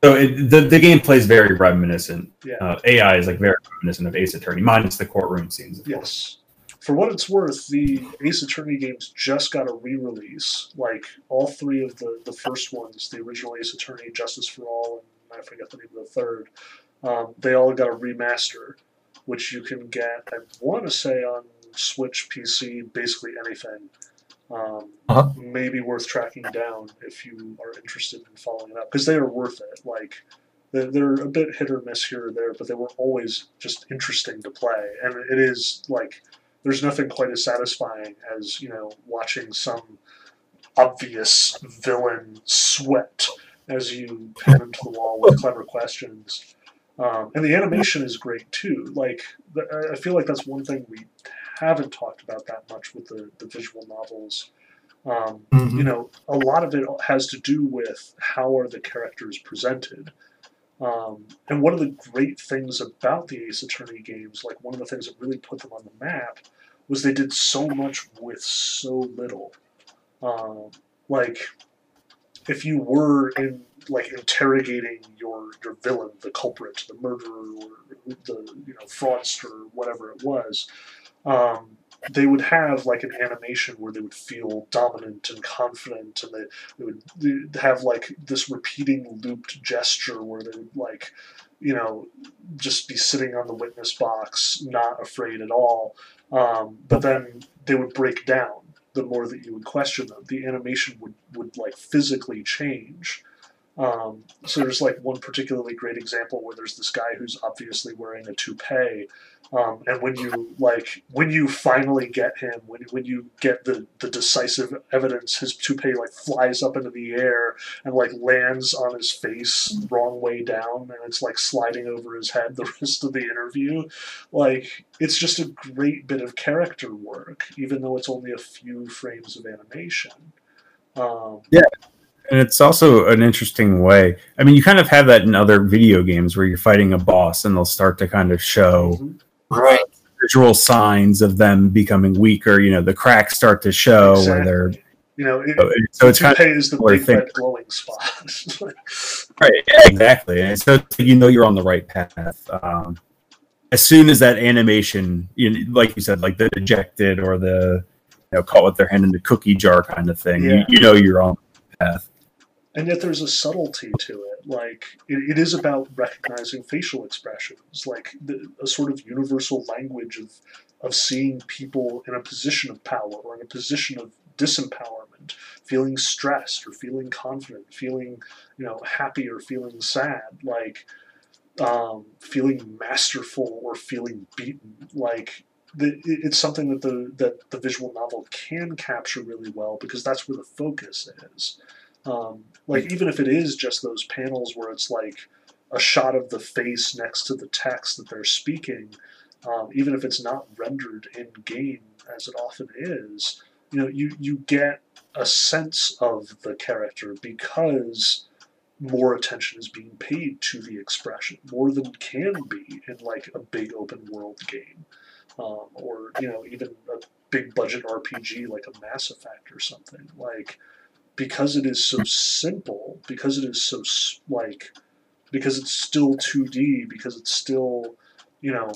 so it, the the gameplay is very reminiscent yeah uh, AI is like very reminiscent of Ace Attorney, minus the courtroom scenes. Of course. Yes. For what it's worth, the Ace Attorney games just got a re-release. Like all three of the the first ones, the original Ace Attorney, Justice for All, and I forget the name of the third. Um, they all got a remaster, which you can get. I want to say on Switch, PC, basically anything. Um, Uh-huh. Maybe worth tracking down if you are interested in following it up because they are worth it. Like they're, they're a bit hit or miss here or there, but they were always just interesting to play, and it is like there's nothing quite as satisfying as you know watching some obvious villain sweat as you pin him to the wall with clever questions. Um, and the animation is great too. Like the, I- I feel like that's one thing we haven't talked about that much with the, the visual novels. Um, Mhm. you know, a lot of it has to do with how are the characters presented. Um, and one of the great things about the Ace Attorney games, like one of the things that really put them on the map, was they did so much with so little. Um, like, if you were in like interrogating your your villain, the culprit, the murderer, or the you know fraudster, whatever it was, um, they would have like an animation where they would feel dominant and confident, and they, they would they'd have like this repeating looped gesture where they would like you know just be sitting on the witness box, not afraid at all. Um, but then they would break down the more that you would question them. The animation would would like physically change. Um, so there's like one particularly great example where there's this guy who's obviously wearing a toupee, um, and when you like when you finally get him, when when you get the the decisive evidence, his toupee like flies up into the air and like lands on his face wrong way down, and it's like sliding over his head the rest of the interview. Like it's just a great bit of character work, even though it's only a few frames of animation. Um, And it's also an interesting way. I mean, you kind of have that in other video games where you're fighting a boss and they'll start to kind of show Right. visual signs of them becoming weaker. You know, the cracks start to show where they're. You know, it, So it's kind of is the big red glowing spot. Right. Yeah, exactly. And so you know you're on the right path. Um, as soon as that animation, you know, like you said, like the ejected or the you know caught with their hand in the cookie jar kind of thing, Yeah. you, you know you're on the path. And yet there's a subtlety to it. Like it, it is about recognizing facial expressions, like the, a sort of universal language of of seeing people in a position of power or in a position of disempowerment, feeling stressed or feeling confident, feeling you know happy or feeling sad, like um, feeling masterful or feeling beaten, like it's something that the that the visual novel can capture really well because that's where the focus is. Um, like even if it is just those panels where it's like a shot of the face next to the text that they're speaking, um, even if it's not rendered in game as it often is, you know, you you get a sense of the character because more attention is being paid to the expression, more than can be in like a big open world game um, or you know even a big budget RPG like a Mass Effect or something. Like because it is so simple because it is so like because it's still 2D because it's still you know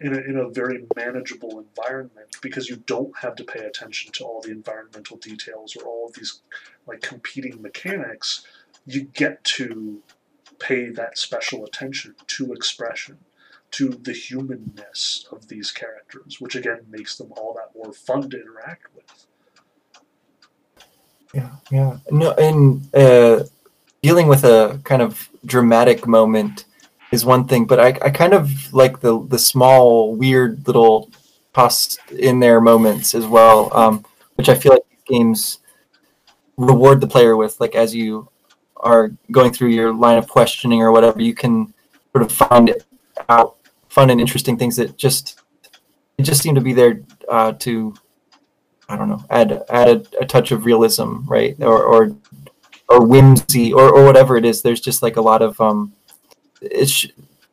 in a, in a very manageable environment because you don't have to pay attention to all the environmental details or all of these like competing mechanics you get to pay that special attention to expression to the humanness of these characters, which again makes them all that more fun to interact with. Yeah, yeah. No, and uh, dealing with a kind of dramatic moment is one thing, but I, I kind of like the the small, weird little toss in there moments as well, um, which I feel like games reward the player with. Like as you are going through your line of questioning or whatever, you can sort of find out fun and interesting things that just it just seem to be there uh, to I don't know add add a, a touch of realism, right? Or or or whimsy or, or whatever it is. There's just like a lot of um, it's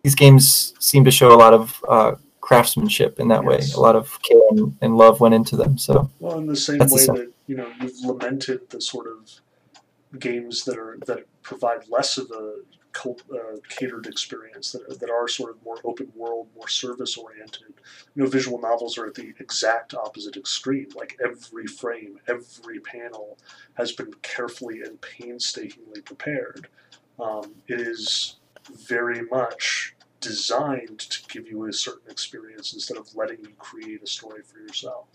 these games seem to show a lot of uh, craftsmanship in that yes. way. A lot of care and, and, love went into them. So well, in the same way the that you know you've lamented the sort of games that are that provide less of a uh, catered experience that, that are sort of more open world, more service oriented. You know, visual novels are at the exact opposite extreme. Like every frame, every panel has been carefully and painstakingly prepared. Um, it is very much designed to give you a certain experience instead of letting you create a story for yourself.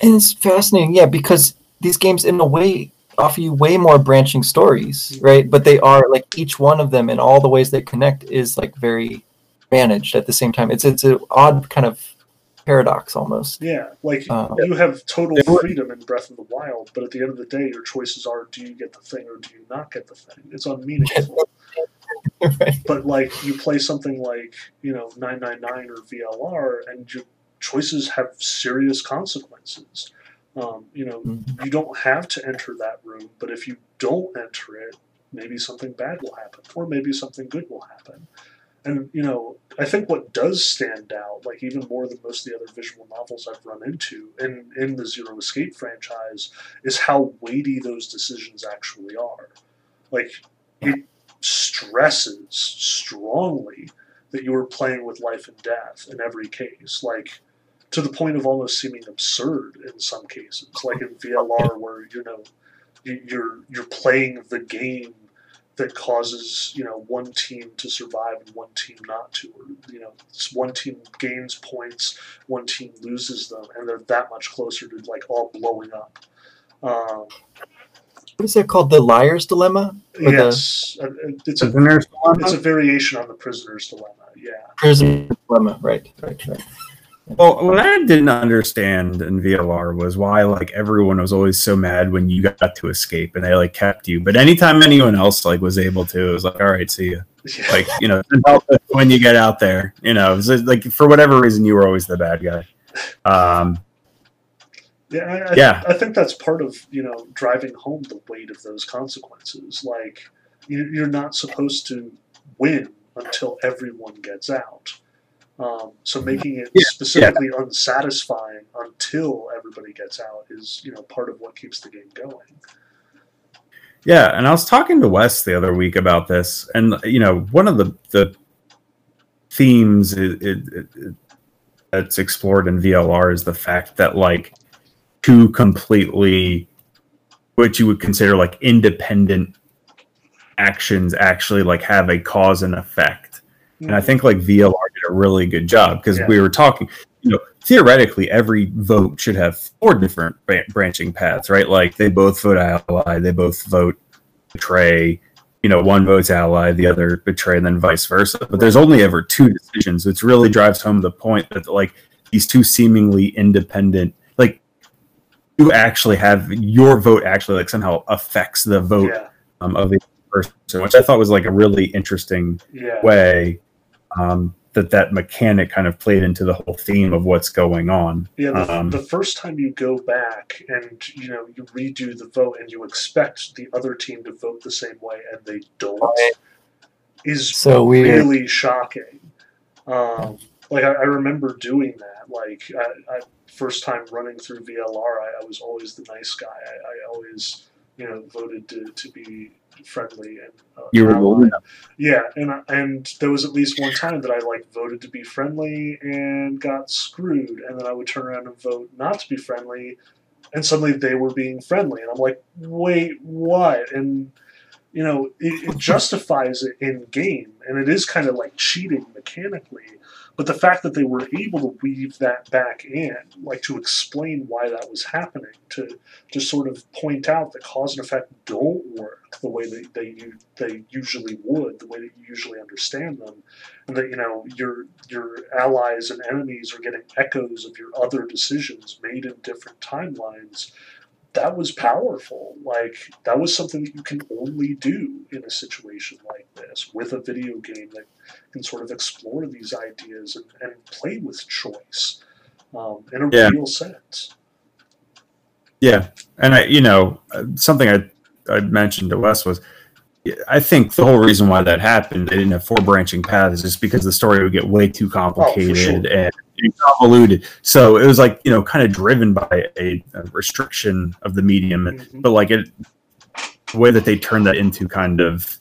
And it's fascinating, yeah, because these games, in a way, offer you way more branching stories, right? But they are like each one of them and all the ways they connect is like very managed at the same time. It's it's an odd kind of paradox almost. Yeah, like um, you have total freedom in Breath of the Wild, but at the end of the day, your choices are: do you get the thing or do you not get the thing? It's unmeaningful. right. But like you play something like you know 999 or VLR, and your choices have serious consequences. Um, you know, mm-hmm. you don't have to enter that room, but if you don't enter it, maybe something bad will happen, or maybe something good will happen. And you know, I think what does stand out, like even more than most of the other visual novels I've run into in in the Zero Escape franchise, is how weighty those decisions actually are. Like it stresses strongly that you are playing with life and death in every case. Like to the point of almost seeming absurd in some cases, like in VLR, where you know you're you're playing the game that causes you know one team to survive and one team not to, or you know one team gains points, one team loses them, and they're that much closer to like all blowing up. Um, what is that called? The liar's dilemma? Or yes, the... it's a dilemma? it's a variation on the prisoner's dilemma. Yeah, prisoner's dilemma. Right, right, right. Well, what I didn't understand in VLR was why like everyone was always so mad when you got to escape and they like kept you, but anytime anyone else like was able to, it was like, all right, see you. Like you know, when you get out there, you know, like for whatever reason you were always the bad guy. Um, yeah, I, yeah. I, I think that's part of you know driving home the weight of those consequences. Like you, you're not supposed to win until everyone gets out um, so making it yeah, specifically yeah. unsatisfying until everybody gets out is you know part of what keeps the game going. Yeah, and I was talking to Wes the other week about this, and you know one of the the themes it, it, it, that's explored in VLR is the fact that like two completely what you would consider like independent actions actually like have a cause and effect. Mm-hmm. And I hmm. think like VLR a really good job because Yeah. we were talking. You know, theoretically, every vote should have four different branching paths, right? Like they both vote ally, they both vote betray. You know, one votes ally, the other betray, and then vice versa. But there's only ever two decisions, which really drives home the point that like these two seemingly independent, like you actually have your vote actually like somehow affects the vote Yeah, um, of the person, which I thought was like a really interesting yeah, way um, that that mechanic kind of played into the whole theme of what's going on. yeah. The, Um, the first time you go back and you know you redo the vote and you expect the other team to vote the same way and they don't is So weird. really shocking. Um, like I, I remember doing that. Like I, I first time running through VLR, I, I was always the nice guy. I, I always, you know, voted to, to be friendly and uh, You were old enough. Yeah, and I- and there was at least one time that I like voted to be friendly and got screwed, and then I would turn around and vote not to be friendly, and suddenly they were being friendly, and I'm like, wait, what? And you know, it, it justifies it in game, and it is kind of like cheating mechanically. But the fact that they were able to weave that back in, like to explain why that was happening, to to sort of point out that cause and effect don't work the way that they they usually would, the way that you usually understand them, and that you know your your allies and enemies are getting echoes of your other decisions made in different timelines. That was powerful. Like that was something that you can only do in a situation like this with a video game that can sort of explore these ideas and, and play with choice um, in a Yeah. real sense. Yeah, and I, you know, something I I mentioned to Wes was, I think the whole reason why that happened, they didn't have four branching paths, is because the story would get way too complicated sure. and convoluted. So it was like you know, kind of driven by a, a restriction of the medium, Mhm. but like it, the way that they turned that into kind of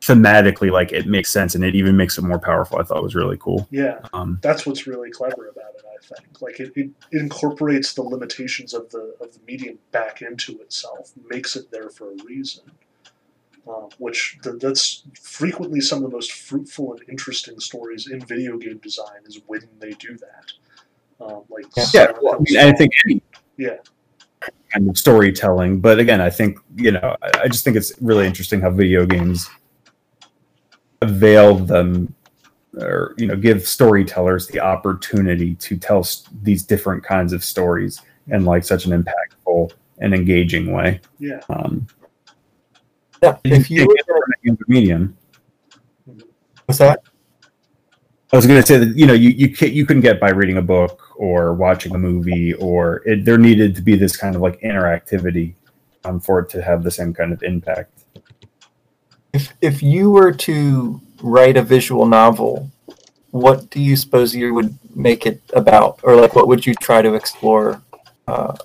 thematically, like it makes sense, and it even makes it more powerful. I thought was really cool. Yeah, Um, that's what's really clever about it. I think, like it, it incorporates the limitations of the of the medium back into itself, makes it there for a reason. Uh, which th- that's frequently some of the most fruitful and interesting stories in video game design is when they do that. Um, like Yeah. yeah, well, I, mean, I think any Yeah. kind of storytelling. But again, I think you know, I, I just think it's really interesting how video games avail them, or you know, give storytellers the opportunity to tell s- these different kinds of stories in like such an impactful and engaging way. yeah, Um, Yeah, if you can't get that in the medium. what's that? I was going to say that you know you you can you couldn't get by reading a book or watching a movie or it, there needed to be this kind of like interactivity um, for it to have the same kind of impact. If if you were to write a visual novel, what do you suppose you would make it about, or like what would you try to explore uh,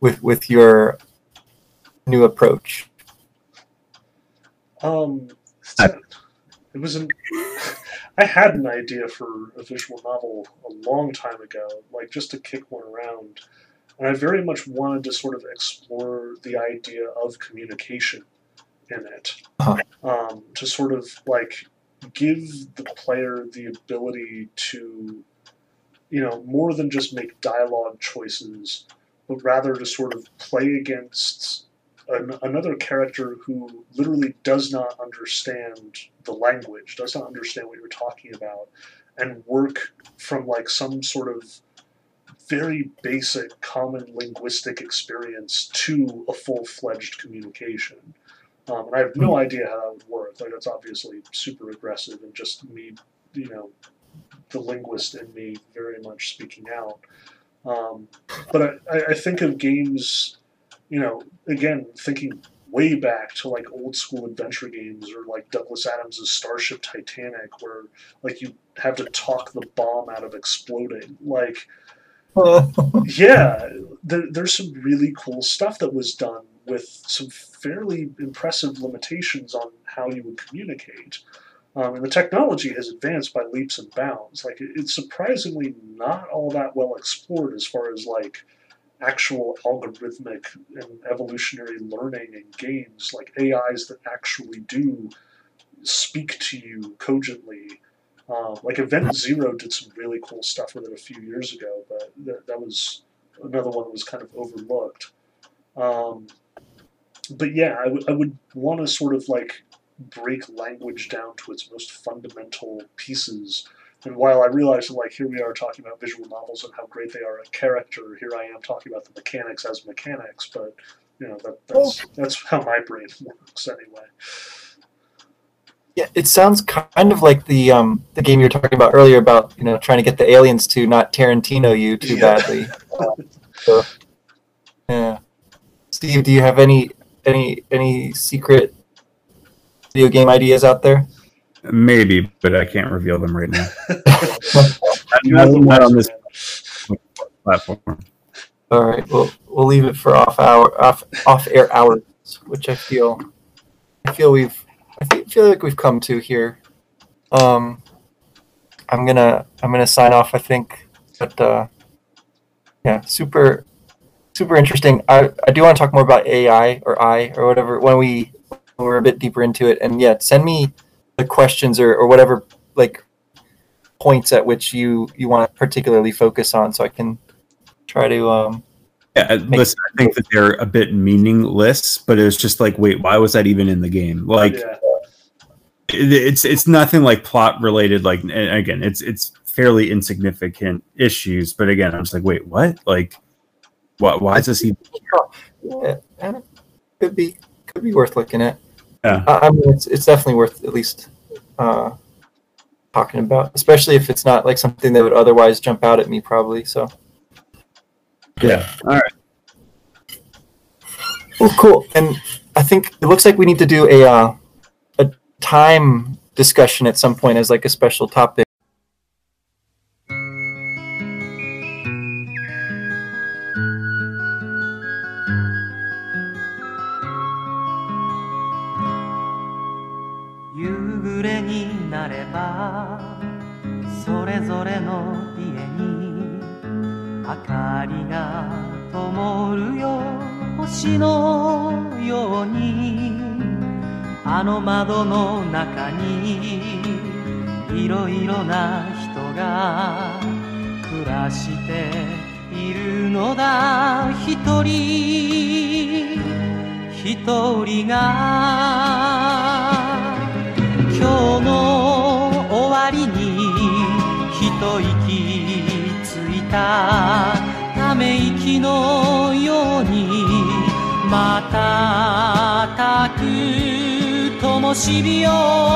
with with your new approach? Um, I- it was an. I had an idea for a visual novel a long time ago, like just to kick one around, and I very much wanted to sort of explore the idea of communication in it, Uh-huh. um, to sort of like give the player the ability to, you know, more than just make dialogue choices, but rather to sort of play against an, another character who literally does not understand the language, does not understand what you're talking about, and work from like some sort of very basic common linguistic experience to a full fledged communication. Um, and I have no idea how that would work. Like, that's obviously super aggressive and just me, you know, the linguist in me very much speaking out. Um, but I- I think of games, you know, again, thinking way back to like old school adventure games or like Douglas Adams' Starship Titanic, where like you have to talk the bomb out of exploding. Like, yeah, there, there's some really cool stuff that was done with some fairly impressive limitations on how you would communicate. Um, and the technology has advanced by leaps and bounds. Like it, it's surprisingly not all that well explored as far as like actual algorithmic and evolutionary learning and games, like AIs that actually do speak to you cogently Um, like Event Zero did some really cool stuff with it a few years ago, but that, that was another one that was kind of overlooked. Um, but yeah, I, w- I would want to sort of like break language down to its most fundamental pieces. And while I realize that, like, here we are talking about visual novels and how great they are at character, here I am talking about the mechanics as mechanics, but, you know, that, that's, that's how my brain works anyway. Yeah, it sounds kind of like the um, the game you were talking about earlier about you know trying to get the aliens to not Tarantino you too Yeah. badly. So, yeah, Steve, do you have any any any secret video game ideas out there? Maybe, but I can't reveal them right now. You have the Not on this platform. All right, we'll we'll leave it for off hour off off air hours, which I feel I feel we've I fe- feel like we've come to here. Um, I'm gonna I'm gonna sign off. I think, but uh, yeah, super super interesting. I I do want to talk more about AI or I or whatever when we when we're a bit deeper into it. And yeah, send me the questions or or whatever like points at which you you want to particularly focus on, so I can try to um Yeah, uh, listen, I think that they're a bit meaningless, but it was just like, wait, why was that even in the game? Like, yeah. it, it's it's nothing like plot related. Like, and again, it's it's fairly insignificant issues, but again, I'm just like, wait, what? Like, what? Why is this even? yeah, could be could be worth looking at. Yeah. I, I mean, it's it's definitely worth at least uh, talking about, especially if it's not like something that would otherwise jump out at me, probably. So, Yeah. All right. well, cool. And I think it looks like we need to do a uh, a time discussion at some point as like a special topic. く灯火を